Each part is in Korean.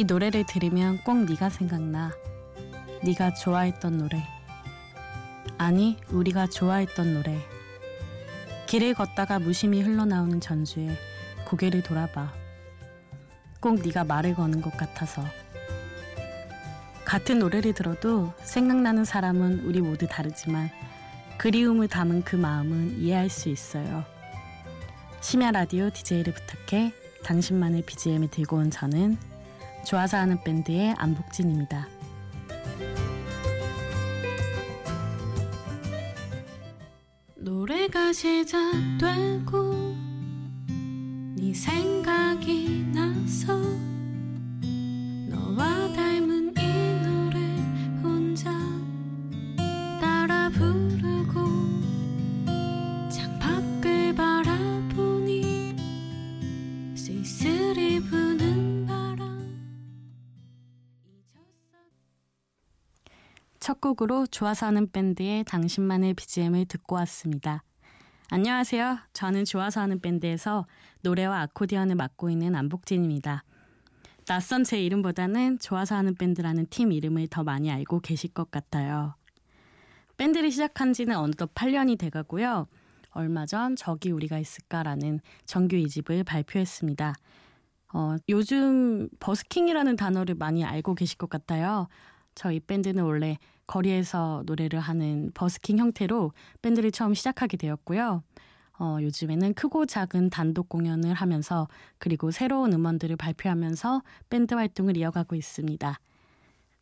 이 노래를 들으면 꼭 네가 생각나. 네가 좋아했던 노래. 아니, 우리가 좋아했던 노래. 길을 걷다가 무심히 흘러나오는 전주에 고개를 돌아봐. 꼭 네가 말을 거는 것 같아서. 같은 노래를 들어도 생각나는 사람은 우리 모두 다르지만 그리움을 담은 그 마음은 이해할 수 있어요. 심야 라디오 DJ를 부탁해 당신만의 BGM을 들고 온 저는 좋아서 하는 밴드의 안복진입니다. 노래가 시작되고 네 생각이 나서 첫 곡으로 좋아서 하는 밴드의 당신만의 BGM을 듣고 왔습니다. 안녕하세요. 저는 좋아서 하는 밴드에서 노래와 아코디언을 맡고 있는 안복진입니다. 낯선 제 이름보다는 좋아서 하는 밴드라는 팀 이름을 더 많이 알고 계실 것 같아요. 밴드를 시작한 지는 어느덧 8년이 돼가고요. 얼마 전 저기 우리가 있을까라는 정규 2집을 발표했습니다. 어, 요즘 버스킹이라는 단어를 많이 알고 계실 것 같아요. 저희 밴드는 원래 거리에서 노래를 하는 버스킹 형태로 밴드를 처음 시작하게 되었고요. 어, 요즘에는 크고 작은 단독 공연을 하면서 그리고 새로운 음원들을 발표하면서 밴드 활동을 이어가고 있습니다.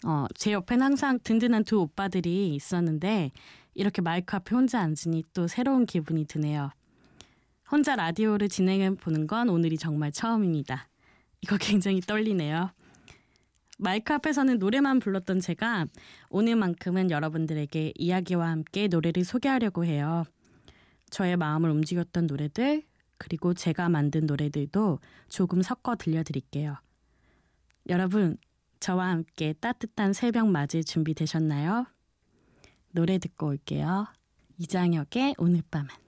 어, 제 옆엔 항상 든든한 두 오빠들이 있었는데 이렇게 마이크 앞에 혼자 앉으니 또 새로운 기분이 드네요. 혼자 라디오를 진행해 보는 건 오늘이 정말 처음입니다. 이거 굉장히 떨리네요. 마이크 앞에서는 노래만 불렀던 제가 오늘만큼은 여러분들에게 이야기와 함께 노래를 소개하려고 해요. 저의 마음을 움직였던 노래들, 그리고 제가 만든 노래들도 조금 섞어 들려드릴게요. 여러분, 저와 함께 따뜻한 새벽 맞을 준비 되셨나요? 노래 듣고 올게요. 이장혁의 오늘 밤은.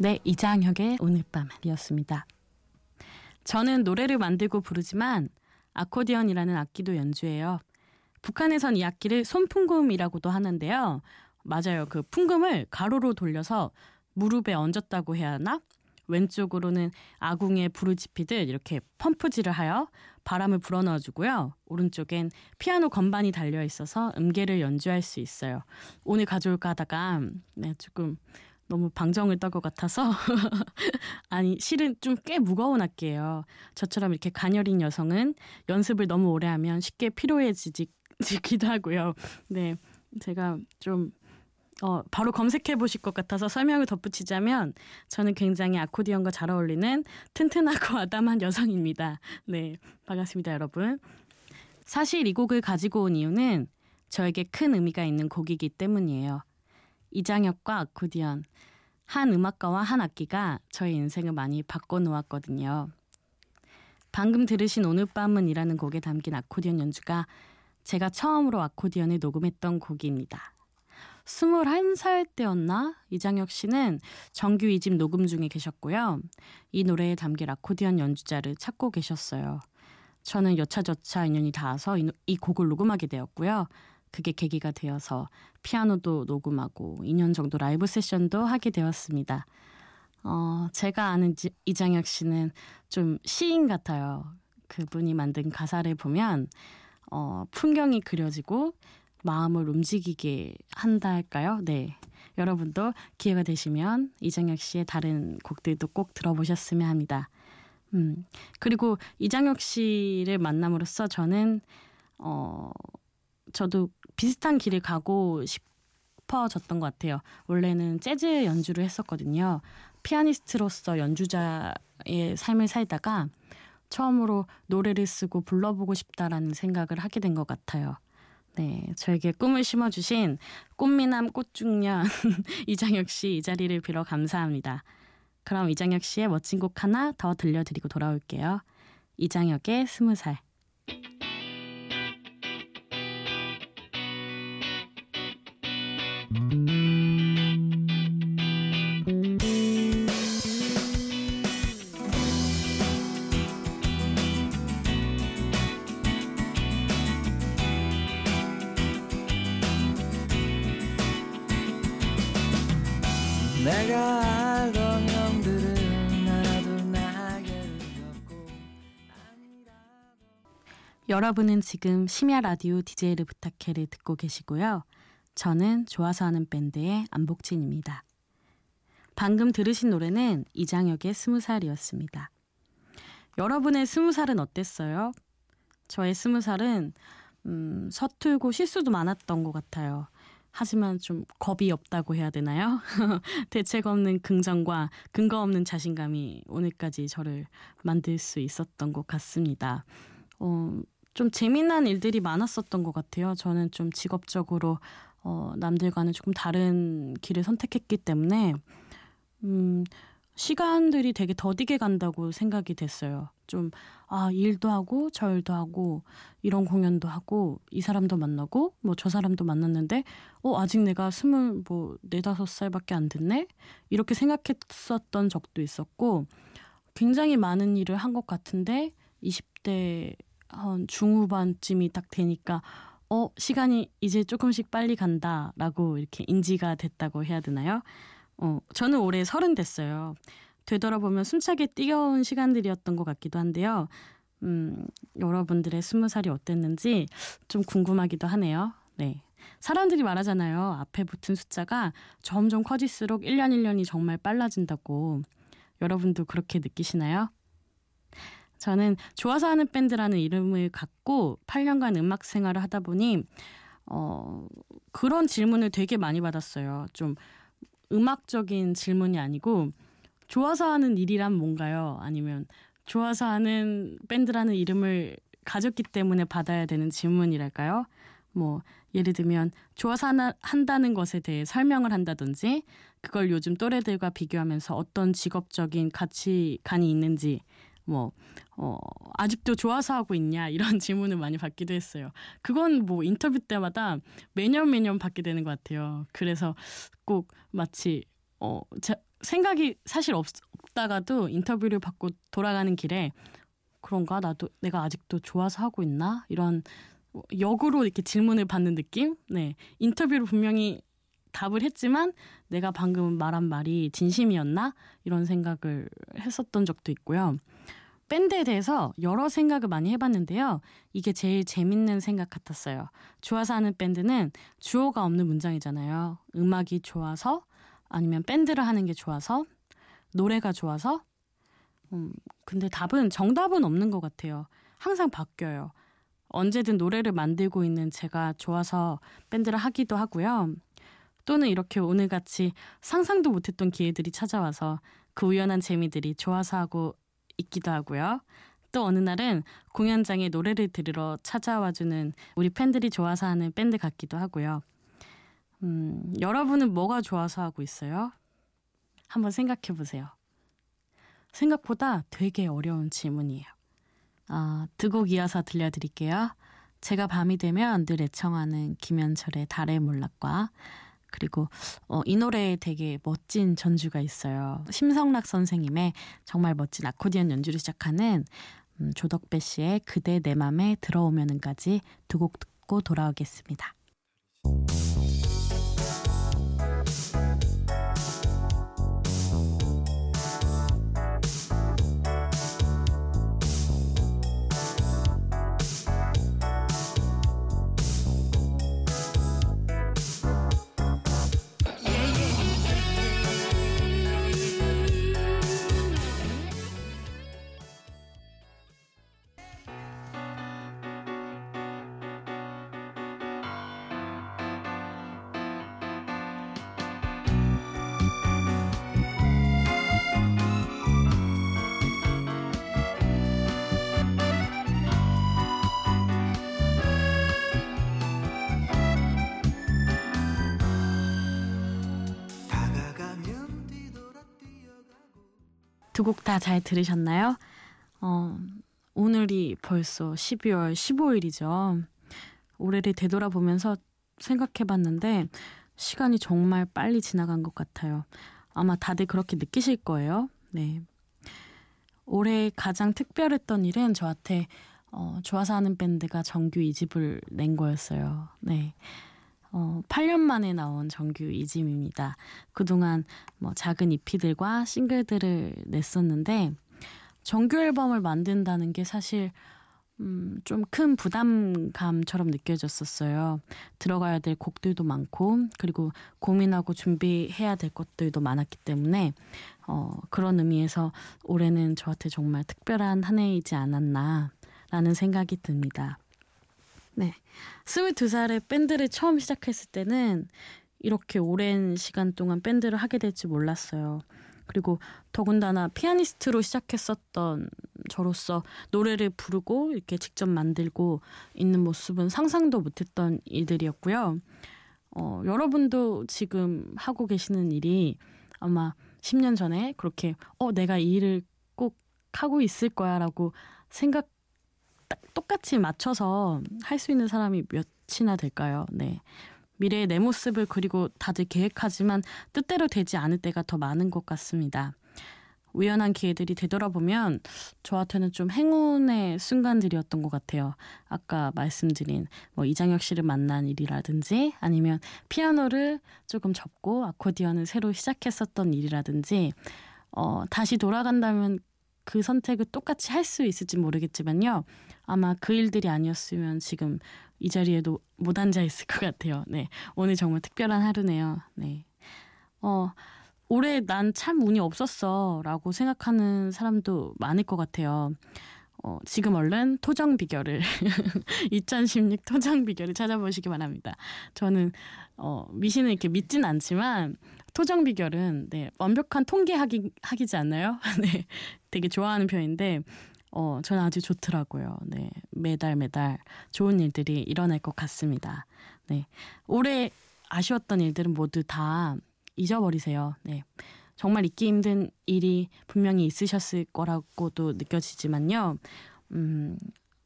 네, 이장혁의 오늘 밤이었습니다. 저는 노래를 만들고 부르지만 아코디언이라는 악기도 연주해요. 북한에선 이 악기를 손풍금이라고도 하는데요. 맞아요. 그 풍금을 가로로 돌려서 무릎에 얹었다고 해야 하나? 왼쪽으로는 아궁이에 불을 지피듯 이렇게 펌프질을 하여 바람을 불어넣어 주고요. 오른쪽엔 피아노 건반이 달려 있어서 음계를 연주할 수 있어요. 오늘 가져올까 하다가 네, 조금 너무 방정을 떨것 같아서 아니 실은 좀 꽤 무거운 악기예요. 저처럼 이렇게 가녀린 여성은 연습을 너무 오래 하면 쉽게 피로해지기도 하고요. 네, 제가 좀 어, 바로 검색해 보실 것 같아서 설명을 덧붙이자면 저는 굉장히 아코디언과 잘 어울리는 튼튼하고 아담한 여성입니다. 네, 반갑습니다, 여러분. 사실 이 곡을 가지고 온 이유는 저에게 큰 의미가 있는 곡이기 때문이에요. 이장혁과 아코디언, 한 음악가와 한 악기가 저의 인생을 많이 바꿔놓았거든요. 방금 들으신 오늘 밤은이라는 곡에 담긴 아코디언 연주가 제가 처음으로 아코디언을 녹음했던 곡입니다. 21살 때였나? 이장혁 씨는 정규 2집 녹음 중에 계셨고요. 이 노래에 담긴 아코디언 연주자를 찾고 계셨어요. 저는 여차저차 인연이 닿아서 이, 이 곡을 녹음하게 되었고요. 그게 계기가 되어서 피아노도 녹음하고 2년 정도 라이브 세션도 하게 되었습니다. 어, 제가 아는 지, 이장혁 씨는 좀 시인 같아요. 그분이 만든 가사를 보면 어, 풍경이 그려지고 마음을 움직이게 한다 할까요? 네. 여러분도 기회가 되시면 이장혁 씨의 다른 곡들도 꼭 들어보셨으면 합니다. 음. 그리고 이장혁 씨를 만남으로써 저는 어 저도 비슷한 길을 가고 싶어졌던 것 같아요. 원래는 재즈 연주를 했었거든요. 피아니스트로서 연주자의 삶을 살다가 처음으로 노래를 쓰고 불러보고 싶다라는 생각을 하게 된 것 같아요. 네, 저에게 꿈을 심어주신 꽃미남 꽃중년 이장혁 씨 이 자리를 빌어 감사합니다. 그럼 이장혁 씨의 멋진 곡 하나 더 들려드리고 돌아올게요. 이장혁의 스무 살. 여러분은 지금 심야 라디오 DJ를 부탁해를 듣고 계시고요. 저는 좋아서 하는 밴드의 안복진입니다. 방금 들으신 노래는 이장혁의 스무 살이었습니다. 여러분의 스무 살은 어땠어요? 저의 스무 살은 음, 서툴고 실수도 많았던 것 같아요. 하지만 좀 겁이 없다고 해야 되나요? 대책 없는 긍정과 근거 없는 자신감이 오늘까지 저를 만들 수 있었던 것 같습니다. 어, 좀 재미난 일들이 많았었던 것 같아요. 저는 좀 직업적으로 어, 남들과는 조금 다른 길을 선택했기 때문에 음, 시간들이 되게 더디게 간다고 생각이 됐어요. 좀, 아, 일도 하고, 저 일도 하고, 이런 공연도 하고, 이 사람도 만나고, 뭐 저 사람도 만났는데, 어, 아직 내가 스물, 뭐, 네다섯 살밖에 안 됐네? 이렇게 생각했었던 적도 있었고, 굉장히 많은 일을 한 것 같은데, 20대 한 중후반쯤이 딱 되니까, 어, 시간이 이제 조금씩 빨리 간다라고 이렇게 인지가 됐다고 해야 되나요? 어, 저는 올해 서른 됐어요. 되돌아보면 숨차게 뛰어온 시간들이었던 것 같기도 한데요. 음, 여러분들의 스무 살이 어땠는지 좀 궁금하기도 하네요. 네. 사람들이 말하잖아요. 앞에 붙은 숫자가 점점 커질수록 1년 1년이 정말 빨라진다고. 여러분도 그렇게 느끼시나요? 저는 좋아서 하는 밴드라는 이름을 갖고 8년간 음악 생활을 하다 보니 어, 그런 질문을 되게 많이 받았어요. 좀 음악적인 질문이 아니고 좋아서 하는 일이란 뭔가요? 아니면 좋아서 하는 밴드라는 이름을 가졌기 때문에 받아야 되는 질문이랄까요? 뭐 예를 들면 좋아서 하나, 한다는 것에 대해 설명을 한다든지 그걸 요즘 또래들과 비교하면서 어떤 직업적인 가치관이 있는지 뭐, 어, 아직도 좋아서 하고 있냐, 이런 질문을 많이 받기도 했어요. 그건 뭐 인터뷰 때마다 매년 매년 받게 되는 것 같아요. 그래서 꼭 마치, 어, 제 생각이 사실 없, 없다가도 인터뷰를 받고 돌아가는 길에 그런가? 나도 내가 아직도 좋아서 하고 있나? 이런 역으로 이렇게 질문을 받는 느낌? 네. 인터뷰로 분명히 답을 했지만 내가 방금 말한 말이 진심이었나? 이런 생각을 했었던 적도 있고요. 밴드에 대해서 여러 생각을 많이 해봤는데요. 이게 제일 재밌는 생각 같았어요. 좋아서 하는 밴드는 주어가 없는 문장이잖아요. 음악이 좋아서 아니면 밴드를 하는 게 좋아서 노래가 좋아서 음, 근데 답은 정답은 없는 것 같아요. 항상 바뀌어요. 언제든 노래를 만들고 있는 제가 좋아서 밴드를 하기도 하고요. 또는 이렇게 오늘같이 상상도 못했던 기회들이 찾아와서 그 우연한 재미들이 좋아서 하고 있기도 하고요. 또 어느 날은 공연장에 노래를 들으러 찾아와주는 우리 팬들이 좋아서 하는 밴드 같기도 하고요. 음, 여러분은 뭐가 좋아서 하고 있어요? 한번 생각해 보세요. 생각보다 되게 어려운 질문이에요. 아, 두 곡 이어서 들려드릴게요. 제가 밤이 되면 늘 애청하는 김현철의 달의 몰락과 그리고 어, 이 노래에 되게 멋진 전주가 있어요. 심성락 선생님의 정말 멋진 아코디언 연주를 시작하는 음, 조덕배 씨의 그대 내 맘에 들어오면은까지 두 곡 듣고 돌아오겠습니다. 두 곡 다 잘 들으셨나요? 어, 오늘이 벌써 12월 15일이죠. 올해를 되돌아보면서 생각해 봤는데 시간이 정말 빨리 지나간 것 같아요. 아마 다들 그렇게 느끼실 거예요. 네. 올해 가장 특별했던 일은 저한테 어, 좋아서 하는 밴드가 정규 2집을 낸 거였어요. 네. 어, 8년 만에 나온 정규 2집입니다. 그동안 뭐 작은 EP들과 싱글들을 냈었는데 정규 앨범을 만든다는 게 사실 음, 좀 큰 부담감처럼 느껴졌었어요. 들어가야 될 곡들도 많고, 그리고 고민하고 준비해야 될 것들도 많았기 때문에, 어, 그런 의미에서 올해는 저한테 정말 특별한 한 해이지 않았나라는 생각이 듭니다. 네. 22살에 밴드를 처음 시작했을 때는 이렇게 오랜 시간 동안 밴드를 하게 될지 몰랐어요. 그리고 더군다나 피아니스트로 시작했었던 저로서 노래를 부르고 이렇게 직접 만들고 있는 모습은 상상도 못했던 일들이었고요. 어, 여러분도 지금 하고 계시는 일이 아마 10년 전에 그렇게 어 내가 이 일을 꼭 하고 있을 거야 라고 생각 딱 똑같이 맞춰서 할 수 있는 사람이 몇이나 될까요? 네. 미래의 내 모습을 그리고 다들 계획하지만 뜻대로 되지 않을 때가 더 많은 것 같습니다. 우연한 기회들이 되돌아보면 저한테는 좀 행운의 순간들이었던 것 같아요. 아까 말씀드린 뭐 이장혁 씨를 만난 일이라든지 아니면 피아노를 조금 접고 아코디언을 새로 시작했었던 일이라든지 어, 다시 돌아간다면 그 선택을 똑같이 할 수 있을지 모르겠지만요. 아마 그 일들이 아니었으면 지금 이 자리에도 못 앉아 있을 것 같아요. 네. 오늘 정말 특별한 하루네요. 네. 어, 올해 난 참 운이 없었어 라고 생각하는 사람도 많을 것 같아요. 어, 지금 얼른 토정 비결을 2016 토정 비결을 찾아보시기 바랍니다. 저는 어, 미신을 이렇게 믿진 않지만 토정 비결은 네, 완벽한 통계학이 학이지 않나요? 네, 되게 좋아하는 편인데 어, 저는 아주 좋더라고요. 네, 매달 매달 좋은 일들이 일어날 것 같습니다. 네, 올해 아쉬웠던 일들은 모두 다 잊어버리세요. 네. 정말 잊기 힘든 일이 분명히 있으셨을 거라고도 느껴지지만요. 음,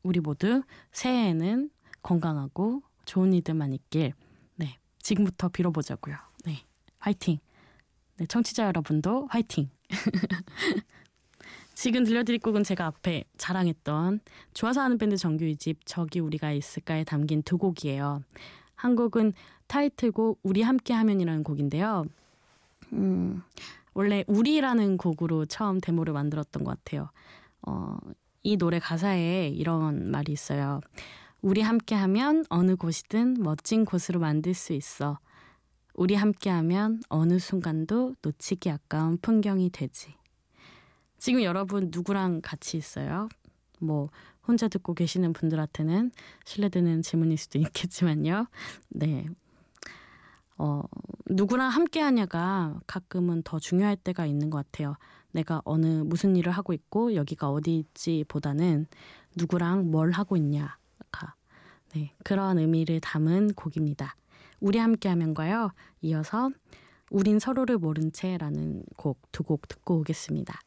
우리 모두 새해에는 건강하고 좋은 일들만 있길, 네. 지금부터 빌어보자고요. 네. 화이팅! 네, 청취자 여러분도 화이팅! 지금 들려드릴 곡은 제가 앞에 자랑했던 좋아서 하는 밴드 정규 2집 저기 우리가 있을까에 담긴 두 곡이에요. 한 곡은 타이틀곡 우리 함께 하면이라는 곡인데요. 음, 원래 우리라는 곡으로 처음 데모를 만들었던 것 같아요. 어, 이 노래 가사에 이런 말이 있어요. 우리 함께 하면 어느 곳이든 멋진 곳으로 만들 수 있어. 우리 함께하면 어느 순간도 놓치기 아까운 풍경이 되지. 지금 여러분 누구랑 같이 있어요? 뭐 혼자 듣고 계시는 분들한테는 실례되는 질문일 수도 있겠지만요. 네, 어, 누구랑 함께 하냐가 가끔은 더 중요할 때가 있는 것 같아요. 내가 어느 무슨 일을 하고 있고 여기가 어디일지 보다는 누구랑 뭘 하고 있냐가 네, 그런 의미를 담은 곡입니다. 우리 함께 하면과요. 이어서 우린 서로를 모른 채라는 곡 두곡 듣고 오겠습니다.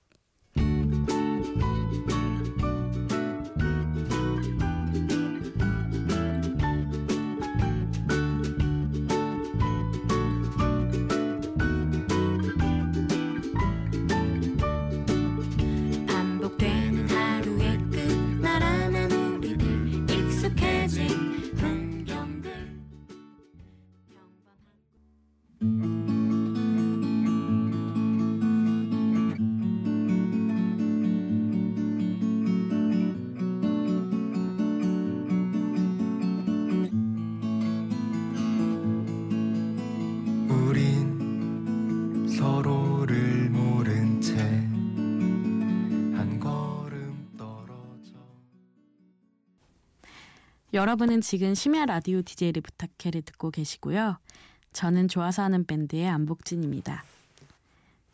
여러분은 지금 심야 라디오 DJ를 부탁해를 듣고 계시고요. 저는 좋아서 하는 밴드의 안복진입니다.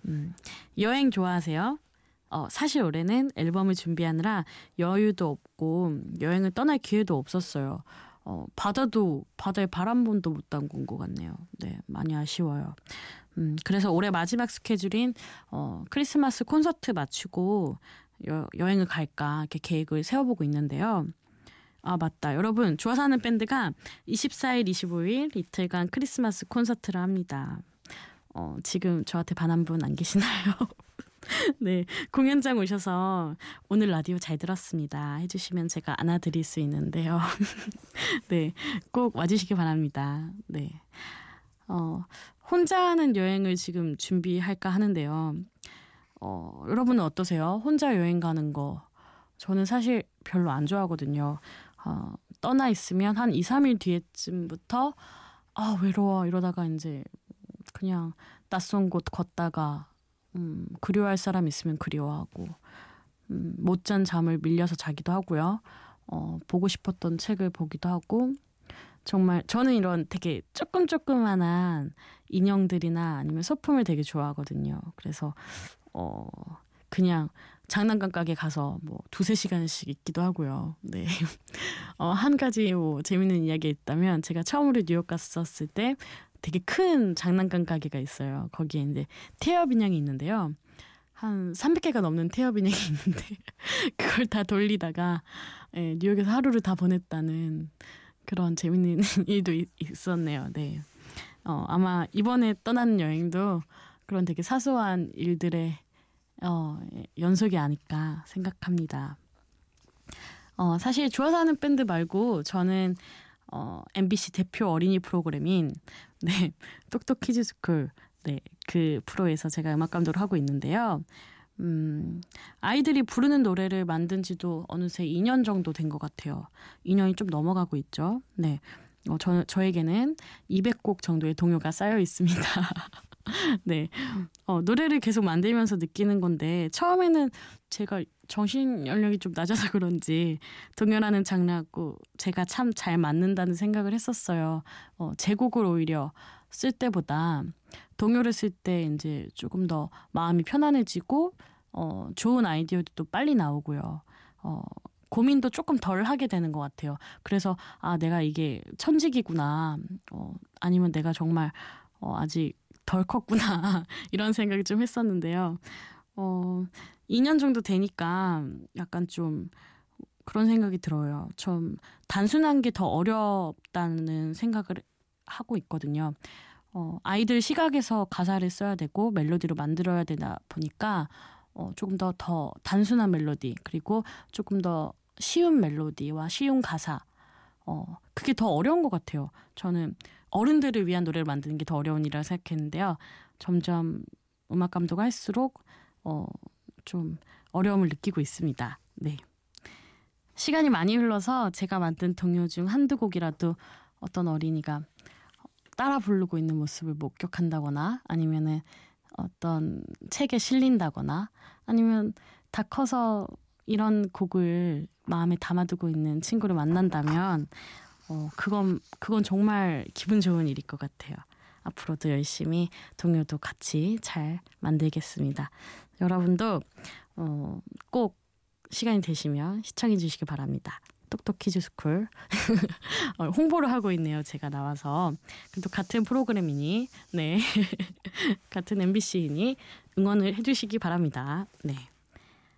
음, 여행 좋아하세요? 어, 사실 올해는 앨범을 준비하느라 여유도 없고 여행을 떠날 기회도 없었어요. 어, 바다도 바다에 발한 번도 못 담근 것 같네요. 네, 많이 아쉬워요. 음, 그래서 올해 마지막 스케줄인 어, 크리스마스 콘서트 마치고 여, 여행을 갈까 이렇게 계획을 세워보고 있는데요. 아 맞다 여러분 좋아 사는 밴드가 24일 25일 이틀간 크리스마스 콘서트를 합니다. 어, 지금 저한테 반한 분 안 계시나요? 네 공연장 오셔서 오늘 라디오 잘 들었습니다 해주시면 제가 안아드릴 수 있는데요. 네 꼭 와주시기 바랍니다. 네. 어, 혼자 하는 여행을 지금 준비할까 하는데요. 어, 여러분은 어떠세요? 혼자 여행 가는 거. 저는 사실 별로 안 좋아하거든요. 어, 떠나 있으면 한 2, 3일 뒤에쯤부터 아, 외로워 이러다가 이제 그냥 낯선 곳 걷다가 음, 그리워할 사람 있으면 그리워하고 음, 못 잔 잠을 밀려서 자기도 하고요. 어, 보고 싶었던 책을 보기도 하고 정말 저는 이런 되게 조금 조그만한 인형들이나 아니면 소품을 되게 좋아하거든요. 그래서 어 그냥 장난감 가게 가서 뭐 두세 시간씩 있기도 하고요. 네. 어, 한 가지 뭐 재밌는 이야기 있다면 제가 처음으로 뉴욕 갔었을 때 되게 큰 장난감 가게가 있어요. 거기에 이제 태엽 인형이 있는데요. 한 300개가 넘는 태엽 인형이 있는데 그걸 다 돌리다가 예, 뉴욕에서 하루를 다 보냈다는 그런 재밌는 일도 있, 있었네요. 네. 어, 아마 이번에 떠나는 여행도 그런 되게 사소한 일들의 어, 연속이 아닐까 생각합니다. 어, 사실 좋아서 하는 밴드 말고 저는 어, MBC 대표 어린이 프로그램인 네, 똑똑 키즈 스쿨 네, 그 프로에서 제가 음악 감독을 하고 있는데요. 음, 아이들이 부르는 노래를 만든 지도 어느새 2년 정도 된 것 같아요. 2년이 좀 넘어가고 있죠. 네. 어, 저, 저에게는 200곡 정도의 동요가 쌓여 있습니다. 네. 어, 노래를 계속 만들면서 느끼는 건데, 처음에는 제가 정신 연령이 좀 낮아서 그런지, 동요라는 장르하고 제가 참 잘 맞는다는 생각을 했었어요. 어, 제 곡을 오히려 쓸 때보다 동요를 쓸 때 이제 조금 더 마음이 편안해지고, 어, 좋은 아이디어도 빨리 나오고요. 어, 고민도 조금 덜 하게 되는 것 같아요. 그래서 아 내가 이게 천직이구나. 어, 아니면 내가 정말 어, 아직 덜 컸구나 이런 생각이 좀 했었는데요. 어, 2년 정도 되니까 약간 좀 그런 생각이 들어요. 좀 단순한 게 더 어렵다는 생각을 하고 있거든요. 어, 아이들 시각에서 가사를 써야 되고 멜로디로 만들어야 되다 보니까 어, 조금 더더 단순한 멜로디 그리고 조금 더 쉬운 멜로디와 쉬운 가사 어, 그게 더 어려운 것 같아요. 저는 어른들을 위한 노래를 만드는 게 더 어려운 일이라 생각했는데요. 점점 음악 감독을 할수록 어, 좀 어려움을 느끼고 있습니다. 네. 시간이 많이 흘러서 제가 만든 동요 중 한두 곡이라도 어떤 어린이가 따라 부르고 있는 모습을 목격한다거나 아니면은 어떤 책에 실린다거나 아니면 다 커서 이런 곡을 마음에 담아두고 있는 친구를 만난다면 어 그건 그건 정말 기분 좋은 일일 것 같아요. 앞으로도 열심히 동요도 같이 잘 만들겠습니다. 여러분도 어, 꼭 시간이 되시면 시청해 주시기 바랍니다. 똑똑 키즈 스쿨 어, 홍보를 하고 있네요. 제가 나와서 또 같은 프로그램이니 네 같은 MBC이니 응원을 해주시기 바랍니다. 네.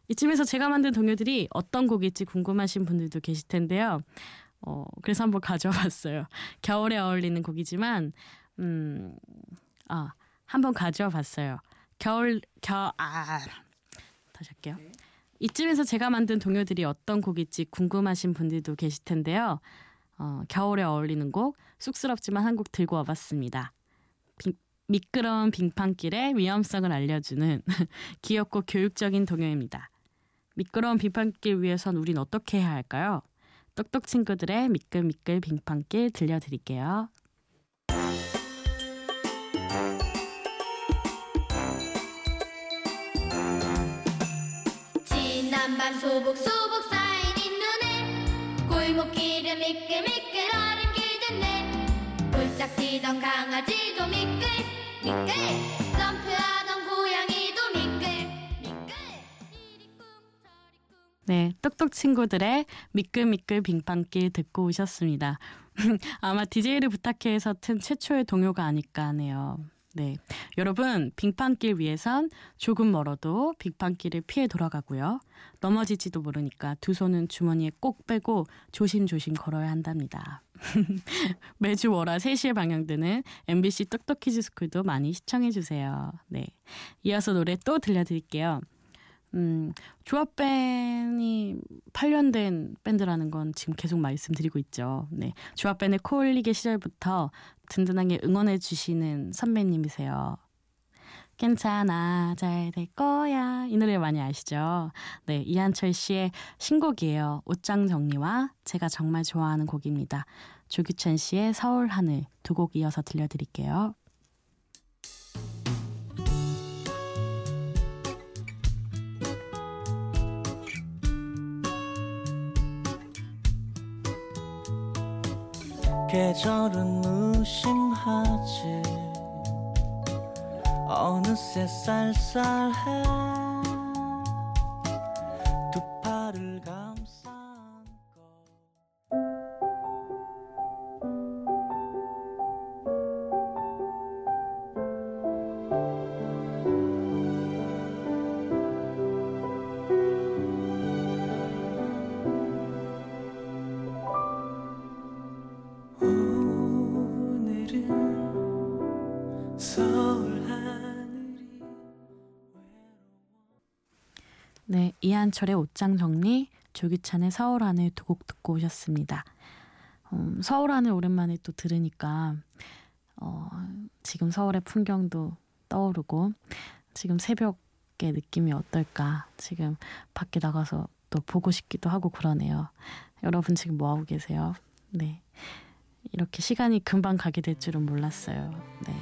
이쯤에서 제가 만든 동요들이 어떤 곡일지 궁금하신 분들도 계실 텐데요. 어, 그래서 한번 가져와 봤어요. 겨울에 어울리는 곡이지만, 음, 아, 한번 가져와 봤어요. 겨울, 겨, 아, 다시 할게요. 이쯤에서 제가 만든 동요들이 어떤 곡일지 궁금하신 분들도 계실 텐데요. 어, 겨울에 어울리는 곡, 쑥스럽지만 한 곡 들고 와봤습니다. 비, 미끄러운 빙판길의 위험성을 알려주는 귀엽고 교육적인 동요입니다. 미끄러운 빙판길 위에선 우린 어떻게 해야 할까요? 똑똑 친구들의 미끌미끌 빙판길 들려드릴게요. 지난 밤 소복소복 쌓인 눈에 골목길은 미끌미끌 얼음 길던데 폴짝 뛰던 강아지도 미끌 미끌 똑똑 친구들의 미끌미끌 빙판길 듣고 오셨습니다. 아마 DJ를 부탁해에서 튼 최초의 동요가 아닐까 하네요. 네. 여러분, 빙판길 위에선 조금 멀어도 빙판길을 피해 돌아가고요. 넘어질지도 모르니까 두 손은 주머니에 꼭 빼고 조심조심 걸어야 한답니다. 매주 월화 3시에 방영되는 MBC 똑똑퀴즈 스쿨도 많이 시청해주세요. 네. 이어서 노래 또 들려드릴게요. 음, 조합밴이 8년 된 밴드라는 건 지금 계속 말씀드리고 있죠. 네. 조합밴의 코올리게 시절부터 든든하게 응원해 주시는 선배님이세요. 괜찮아, 잘 될 거야. 이 노래 많이 아시죠? 네, 이한철 씨의 신곡이에요. 옷장 정리와 제가 정말 좋아하는 곡입니다. 조규찬 씨의 서울 하늘 두 곡 이어서 들려드릴게요. 계절은 무심하지. 어느새 쌀쌀해 이한철의 옷장 정리, 조규찬의 서울 하늘 두 곡 듣고 오셨습니다. 음, 서울 하늘 오랜만에 또 들으니까 어, 지금 서울의 풍경도 떠오르고 지금 새벽의 느낌이 어떨까 지금 밖에 나가서 또 보고 싶기도 하고 그러네요. 여러분 지금 뭐 하고 계세요? 네. 이렇게 시간이 금방 가게 될 줄은 몰랐어요. 네.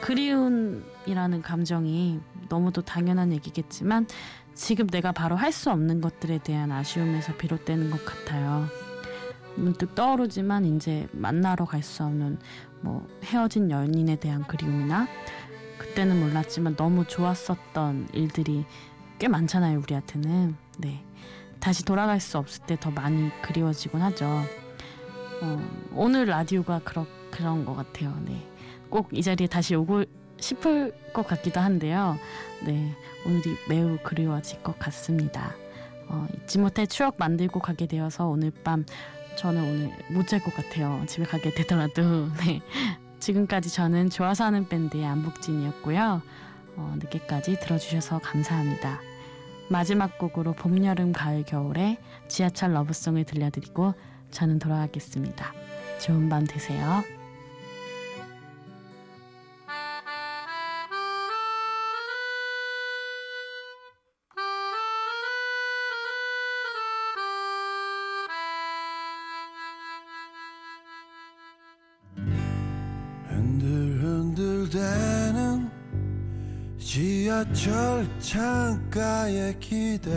그리움이라는 감정이 너무도 당연한 얘기겠지만 지금 내가 바로 할 수 없는 것들에 대한 아쉬움에서 비롯되는 것 같아요. 문득 떠오르지만 이제 만나러 갈 수 없는 뭐 헤어진 연인에 대한 그리움이나 그때는 몰랐지만 너무 좋았었던 일들이 꽤 많잖아요 우리한테는. 네. 다시 돌아갈 수 없을 때 더 많이 그리워지곤 하죠. 어, 오늘 라디오가 그러, 그런 것 같아요. 네. 꼭 이 자리에 다시 오고 싶을 것 같기도 한데요 네 오늘이 매우 그리워질 것 같습니다 어, 잊지 못해 추억 만들고 가게 되어서 오늘 밤 저는 오늘 못 잘 것 같아요. 집에 가게 되더라도. 네. 지금까지 저는 좋아서 하는 밴드의 안복진이었고요. 어, 늦게까지 들어주셔서 감사합니다. 마지막 곡으로 봄, 여름, 가을, 겨울에 지하철 러브송을 들려드리고 저는 돌아가겠습니다. 좋은 밤 되세요. 철 창가에 기대